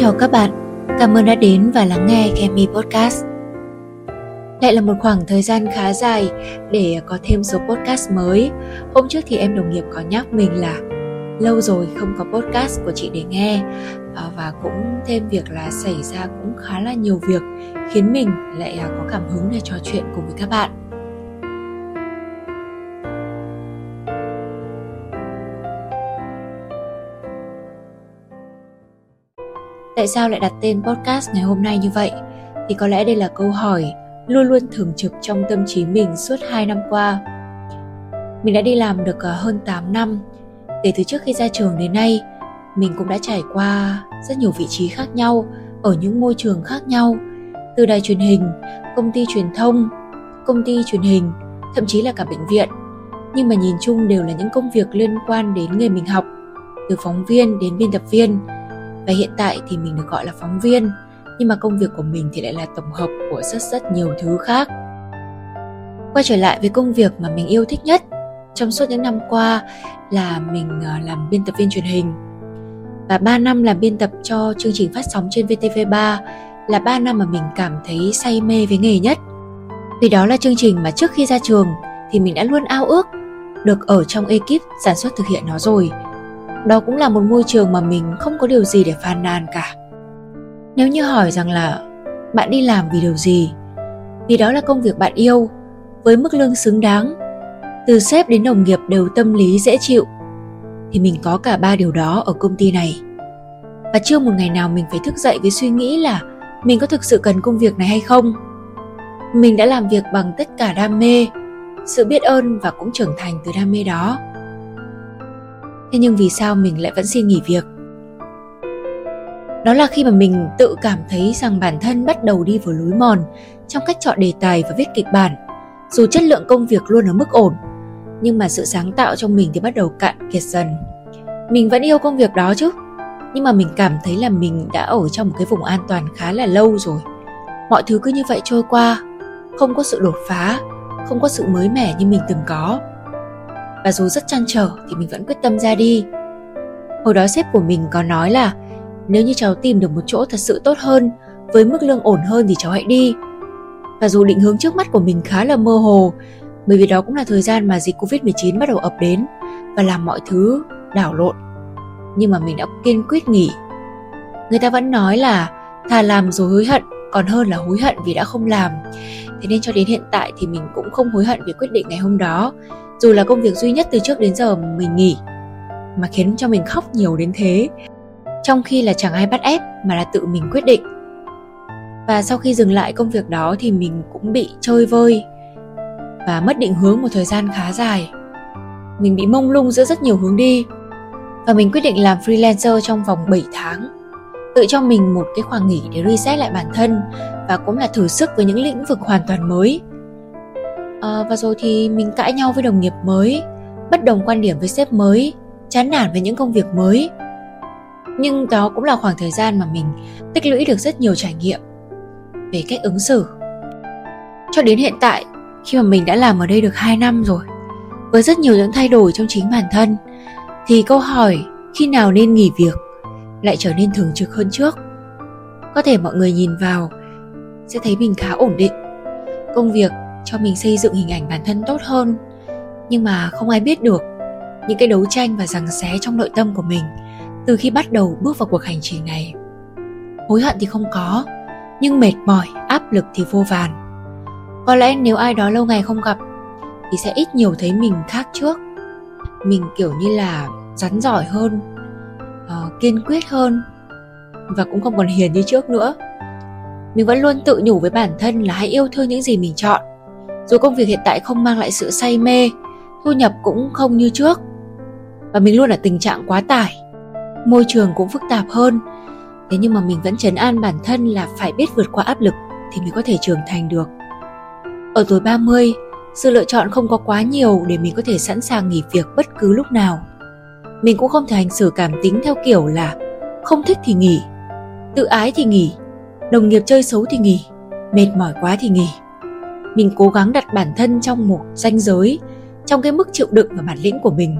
chào các bạn, cảm ơn đã đến và lắng nghe Kemi Podcast. Lại là một khoảng thời gian khá dài để có thêm số podcast mới. Hôm trước thì em đồng nghiệp có nhắc mình là lâu rồi không có podcast của chị để nghe à, và cũng thêm việc là xảy ra cũng khá là nhiều việc khiến mình lại có cảm hứng để trò chuyện cùng với các bạn. Tại sao lại đặt tên podcast ngày hôm nay như vậy? Thì có lẽ đây là câu hỏi luôn luôn thường trực trong tâm trí mình suốt 2 năm qua. Mình đã đi làm được à, hơn 8 năm. Kể từ trước khi ra trường đến nay, mình cũng đã trải qua rất nhiều vị trí khác nhau ở những môi trường khác nhau, từ đài truyền hình, công ty truyền thông, công ty truyền hình, thậm chí là cả bệnh viện. Nhưng mà nhìn chung đều là những công việc liên quan đến nghề mình học, từ phóng viên đến biên tập viên, và hiện tại thì mình được gọi là phóng viên, nhưng mà công việc của mình thì lại là tổng hợp của rất rất nhiều thứ khác. Quay trở lại với công việc mà mình yêu thích nhất trong suốt những năm qua là mình ờ, làm biên tập viên truyền hình. Và 3 năm làm biên tập cho chương trình phát sóng trên VTV3 là 3 năm mà mình cảm thấy say mê với nghề nhất. Vì đó là chương trình mà trước khi ra trường thì mình đã luôn ao ước được ở trong ekip sản xuất thực hiện nó rồi đó cũng là một môi trường mà mình không có điều gì để phàn nàn cả. Nếu như hỏi rằng là, bạn đi làm vì điều gì? Vì đó là công việc bạn yêu, với mức lương xứng đáng. Từ sếp đến đồng nghiệp đều tâm lý dễ chịu. Thì mình có cả ba điều đó ở công ty này. Và chưa một ngày nào mình phải thức dậy với suy nghĩ là mình có thực sự cần công việc này hay không. Mình đã làm việc bằng tất cả đam mê, sự biết ơn và cũng trưởng thành từ đam mê đó thế nhưng vì sao mình lại vẫn xin nghỉ việc? Đó là khi mà mình tự cảm thấy rằng bản thân bắt đầu đi vào lối mòn trong cách chọn đề tài và viết kịch bản, dù chất lượng công việc luôn ở mức ổn, nhưng mà sự sáng tạo trong mình thì bắt đầu cạn kiệt dần. Mình vẫn yêu công việc đó chứ, nhưng mà mình cảm thấy là mình đã ở trong một cái vùng an toàn khá là lâu rồi. Mọi thứ cứ như vậy trôi qua, không có sự đột phá, không có sự mới mẻ như mình từng có và dù rất chăn trở thì mình vẫn quyết tâm ra đi hồi đó sếp của mình có nói là, nếu như cháu tìm được một chỗ thật sự tốt hơn, với mức lương ổn hơn thì cháu hãy đi và dù định hướng trước mắt của mình khá là mơ hồ, bởi vì đó cũng là thời gian mà dịch Covid-19 bắt đầu ập đến và làm mọi thứ đảo lộn. Nhưng mà mình đã kiên quyết nghỉ. Người ta vẫn nói là thà làm rồi hối hận, còn hơn là hối hận vì đã không làm. Thế nên cho đến hiện tại thì mình cũng không hối hận vì quyết định ngày hôm đó dù là công việc duy nhất từ trước đến giờ mình nghỉ, mà khiến cho mình khóc nhiều đến thế. Trong khi là chẳng ai bắt ép, mà là tự mình quyết định. Và sau khi dừng lại công việc đó thì mình cũng bị chơi vơi và mất định hướng một thời gian khá dài. Mình bị mông lung giữa rất nhiều hướng đi và mình quyết định làm freelancer trong vòng 7 tháng, tự cho mình một cái khoảng nghỉ để reset lại bản thân và cũng là thử sức với những lĩnh vực hoàn toàn mới à, và rồi thì mình cãi nhau với đồng nghiệp mới bất đồng quan điểm với sếp mới chán nản với những công việc mới. Nhưng đó cũng là khoảng thời gian mà mình tích lũy được rất nhiều trải nghiệm về cách ứng xử. Cho đến hiện tại khi mà mình đã làm ở đây được 2 năm rồi với rất nhiều những thay đổi trong chính bản thân thì câu hỏi khi nào nên nghỉ việc lại trở nên thường trực hơn trước. Có thể mọi người nhìn vào sẽ thấy mình khá ổn định. Công việc cho mình xây dựng hình ảnh bản thân tốt hơn. Nhưng mà không ai biết được những cái đấu tranh và giằng xé trong nội tâm của mình từ khi bắt đầu bước vào cuộc hành trình này. Hối hận thì không có nhưng mệt mỏi áp lực thì vô vàn. Có lẽ nếu ai đó lâu ngày không gặp thì sẽ ít nhiều thấy mình khác trước. Mình kiểu như là rắn giỏi hơn uh, kiên quyết hơn và cũng không còn hiền như trước nữa. Mình vẫn luôn tự nhủ với bản thân là hãy yêu thương những gì mình chọn dù công việc hiện tại không mang lại sự say mê, thu nhập cũng không như trước. Và mình luôn ở tình trạng quá tải. Môi trường cũng phức tạp hơn. Thế nhưng mà mình vẫn trấn an bản thân là phải biết vượt qua áp lực thì mới có thể trưởng thành được. Ở tuổi 30 sự lựa chọn không có quá nhiều để mình có thể sẵn sàng nghỉ việc bất cứ lúc nào. Mình cũng không thể hành xử cảm tính theo kiểu là không thích thì nghỉ, tự ái thì nghỉ, đồng nghiệp chơi xấu thì nghỉ, mệt mỏi quá thì nghỉ mình cố gắng đặt bản thân trong một ranh giới trong cái mức chịu đựng và bản lĩnh của mình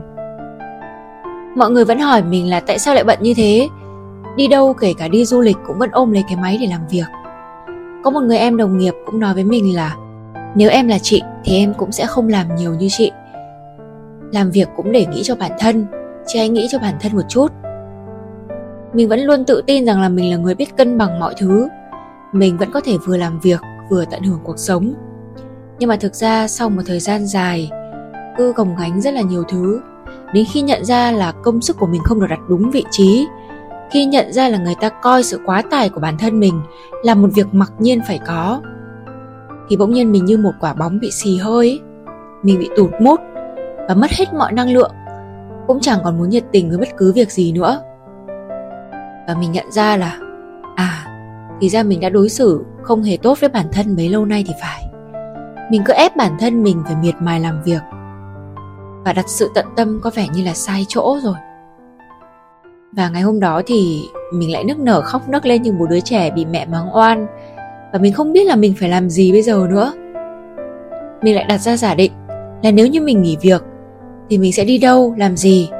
mọi người vẫn hỏi mình là tại sao lại bận như thế Đi đâu kể cả đi du lịch cũng vẫn ôm lấy cái máy để làm việc. Có một người em đồng nghiệp cũng nói với mình là nếu em là chị thì em cũng sẽ không làm nhiều như chị. Làm việc cũng để nghĩ cho bản thân, chứ hãy nghĩ cho bản thân một chút. Mình vẫn luôn tự tin rằng là mình là người biết cân bằng mọi thứ. Mình vẫn có thể vừa làm việc vừa tận hưởng cuộc sống. Nhưng mà thực ra sau một thời gian dài, cứ gồng gánh rất là nhiều thứ. Đến khi nhận ra là công sức của mình không được đặt đúng vị trí, khi nhận ra là người ta coi sự quá tải của bản thân mình là một việc mặc nhiên phải có, thì bỗng nhiên mình như một quả bóng bị xì hơi, mình bị tụt mút và mất hết mọi năng lượng. Cũng chẳng còn muốn nhiệt tình với bất cứ việc gì nữa. Và mình nhận ra là à thì ra mình đã đối xử không hề tốt với bản thân mấy lâu nay thì phải mình cứ ép bản thân mình phải miệt mài làm việc. Và đặt sự tận tâm có vẻ như là sai chỗ rồi. Và ngày hôm đó thì mình lại nức nở khóc nấc lên như một đứa trẻ bị mẹ mắng oan. Và mình không biết là mình phải làm gì bây giờ nữa. Mình lại đặt ra giả định là nếu như mình nghỉ việc thì mình sẽ đi đâu, làm gì?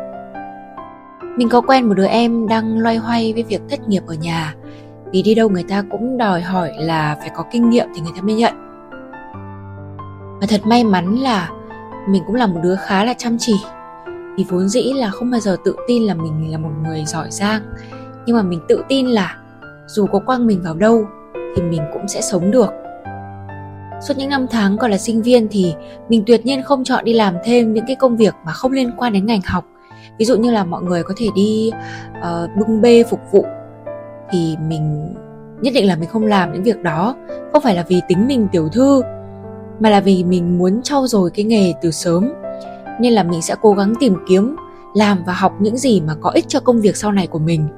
Mình có quen một đứa em đang loay hoay với việc thất nghiệp ở nhà. Vì đi đâu người ta cũng đòi hỏi là phải có kinh nghiệm thì người ta mới nhận và thật may mắn là mình cũng là một đứa khá là chăm chỉ. Vì vốn dĩ là không bao giờ tự tin là mình là một người giỏi giang. Nhưng mà mình tự tin là dù có quăng mình vào đâu thì mình cũng sẽ sống được. Suốt những năm tháng còn là sinh viên thì mình tuyệt nhiên không chọn đi làm thêm những cái công việc mà không liên quan đến ngành học. Ví dụ như là mọi người có thể đi uh, bưng bê phục vụ thì mình nhất định là mình không làm những việc đó. Không phải là vì tính mình tiểu thư mà là vì mình muốn trau dồi cái nghề từ sớm. Nên là mình sẽ cố gắng tìm kiếm, làm và học những gì mà có ích cho công việc sau này của mình.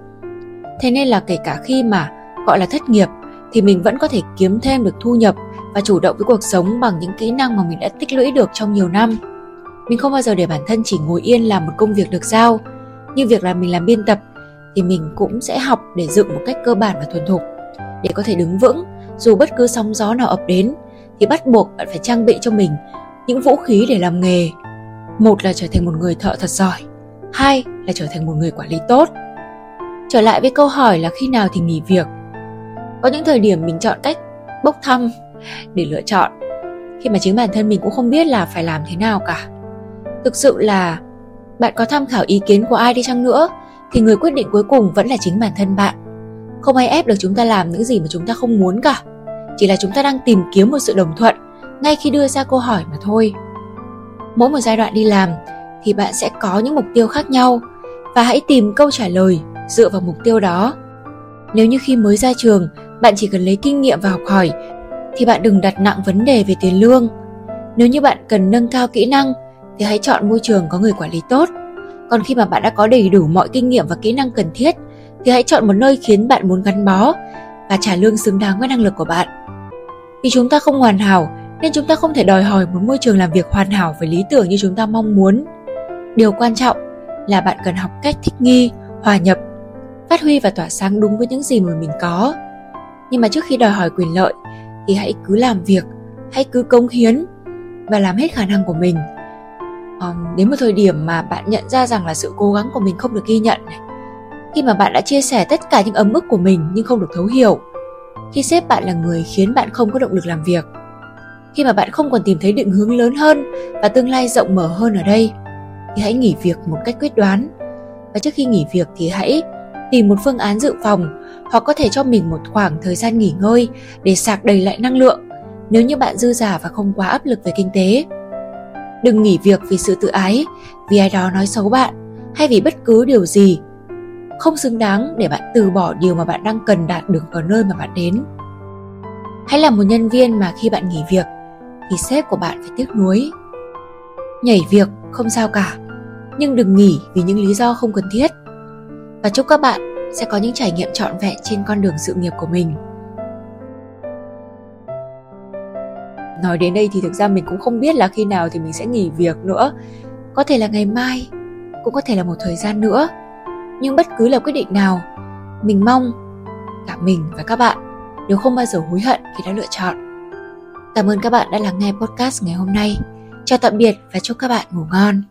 Thế nên là kể cả khi mà gọi là thất nghiệp, thì mình vẫn có thể kiếm thêm được thu nhập và chủ động với cuộc sống bằng những kỹ năng mà mình đã tích lũy được trong nhiều năm. Mình không bao giờ để bản thân chỉ ngồi yên làm một công việc được giao. Như việc là mình làm biên tập, thì mình cũng sẽ học để dựng một cách cơ bản và thuần thục, để có thể đứng vững dù bất cứ sóng gió nào ập đến thì bắt buộc bạn phải trang bị cho mình những vũ khí để làm nghề. Một là trở thành một người thợ thật giỏi, hai là trở thành một người quản lý tốt. Trở lại với câu hỏi là khi nào thì nghỉ việc? Có những thời điểm mình chọn cách bốc thăm để lựa chọn, khi mà chính bản thân mình cũng không biết là phải làm thế nào cả. Thực sự là bạn có tham khảo ý kiến của ai đi chăng nữa thì người quyết định cuối cùng vẫn là chính bản thân bạn. Không ai ép được chúng ta làm những gì mà chúng ta không muốn cả chỉ là chúng ta đang tìm kiếm một sự đồng thuận, ngay khi đưa ra câu hỏi mà thôi. Mỗi một giai đoạn đi làm, thì bạn sẽ có những mục tiêu khác nhau, và hãy tìm câu trả lời dựa vào mục tiêu đó. Nếu như khi mới ra trường, bạn chỉ cần lấy kinh nghiệm và học hỏi, thì bạn đừng đặt nặng vấn đề về tiền lương. Nếu như bạn cần nâng cao kỹ năng, thì hãy chọn môi trường có người quản lý tốt. Còn khi mà bạn đã có đầy đủ mọi kinh nghiệm và kỹ năng cần thiết, thì hãy chọn một nơi khiến bạn muốn gắn bó và trả lương xứng đáng với năng lực của bạn vì chúng ta không hoàn hảo nên chúng ta không thể đòi hỏi một môi trường làm việc hoàn hảo và lý tưởng như chúng ta mong muốn. Điều quan trọng là bạn cần học cách thích nghi hòa nhập phát huy và tỏa sáng đúng với những gì mà mình có. Nhưng mà trước khi đòi hỏi quyền lợi thì hãy cứ làm việc hãy cứ cống hiến và làm hết khả năng của mình. Um, đến một thời điểm mà bạn nhận ra rằng là sự cố gắng của mình không được ghi nhận này khi mà bạn đã chia sẻ tất cả những ấm ức của mình nhưng không được thấu hiểu khi sếp bạn là người khiến bạn không có động lực làm việc. Khi mà bạn không còn tìm thấy định hướng lớn hơn và tương lai rộng mở hơn ở đây, thì hãy nghỉ việc một cách quyết đoán. Và trước khi nghỉ việc thì hãy tìm một phương án dự phòng hoặc có thể cho mình một khoảng thời gian nghỉ ngơi để sạc đầy lại năng lượng nếu như bạn dư giả và không quá áp lực về kinh tế. Đừng nghỉ việc vì sự tự ái, vì ai đó nói xấu bạn, hay vì bất cứ điều gì không xứng đáng để bạn từ bỏ điều mà bạn đang cần đạt được ở nơi mà bạn đến. Hãy là một nhân viên mà khi bạn nghỉ việc, thì sếp của bạn phải tiếc nuối. Nhảy việc không sao cả, nhưng đừng nghỉ vì những lý do không cần thiết. Và chúc các bạn sẽ có những trải nghiệm trọn vẹn trên con đường sự nghiệp của mình. Nói đến đây thì thực ra mình cũng không biết là khi nào thì mình sẽ nghỉ việc nữa. Có thể là ngày mai, cũng có thể là một thời gian nữa nhưng bất cứ là quyết định nào, mình mong cả mình và các bạn đều không bao giờ hối hận khi đã lựa chọn. Cảm ơn các bạn đã lắng nghe podcast ngày hôm nay. Chào tạm biệt và chúc các bạn ngủ ngon.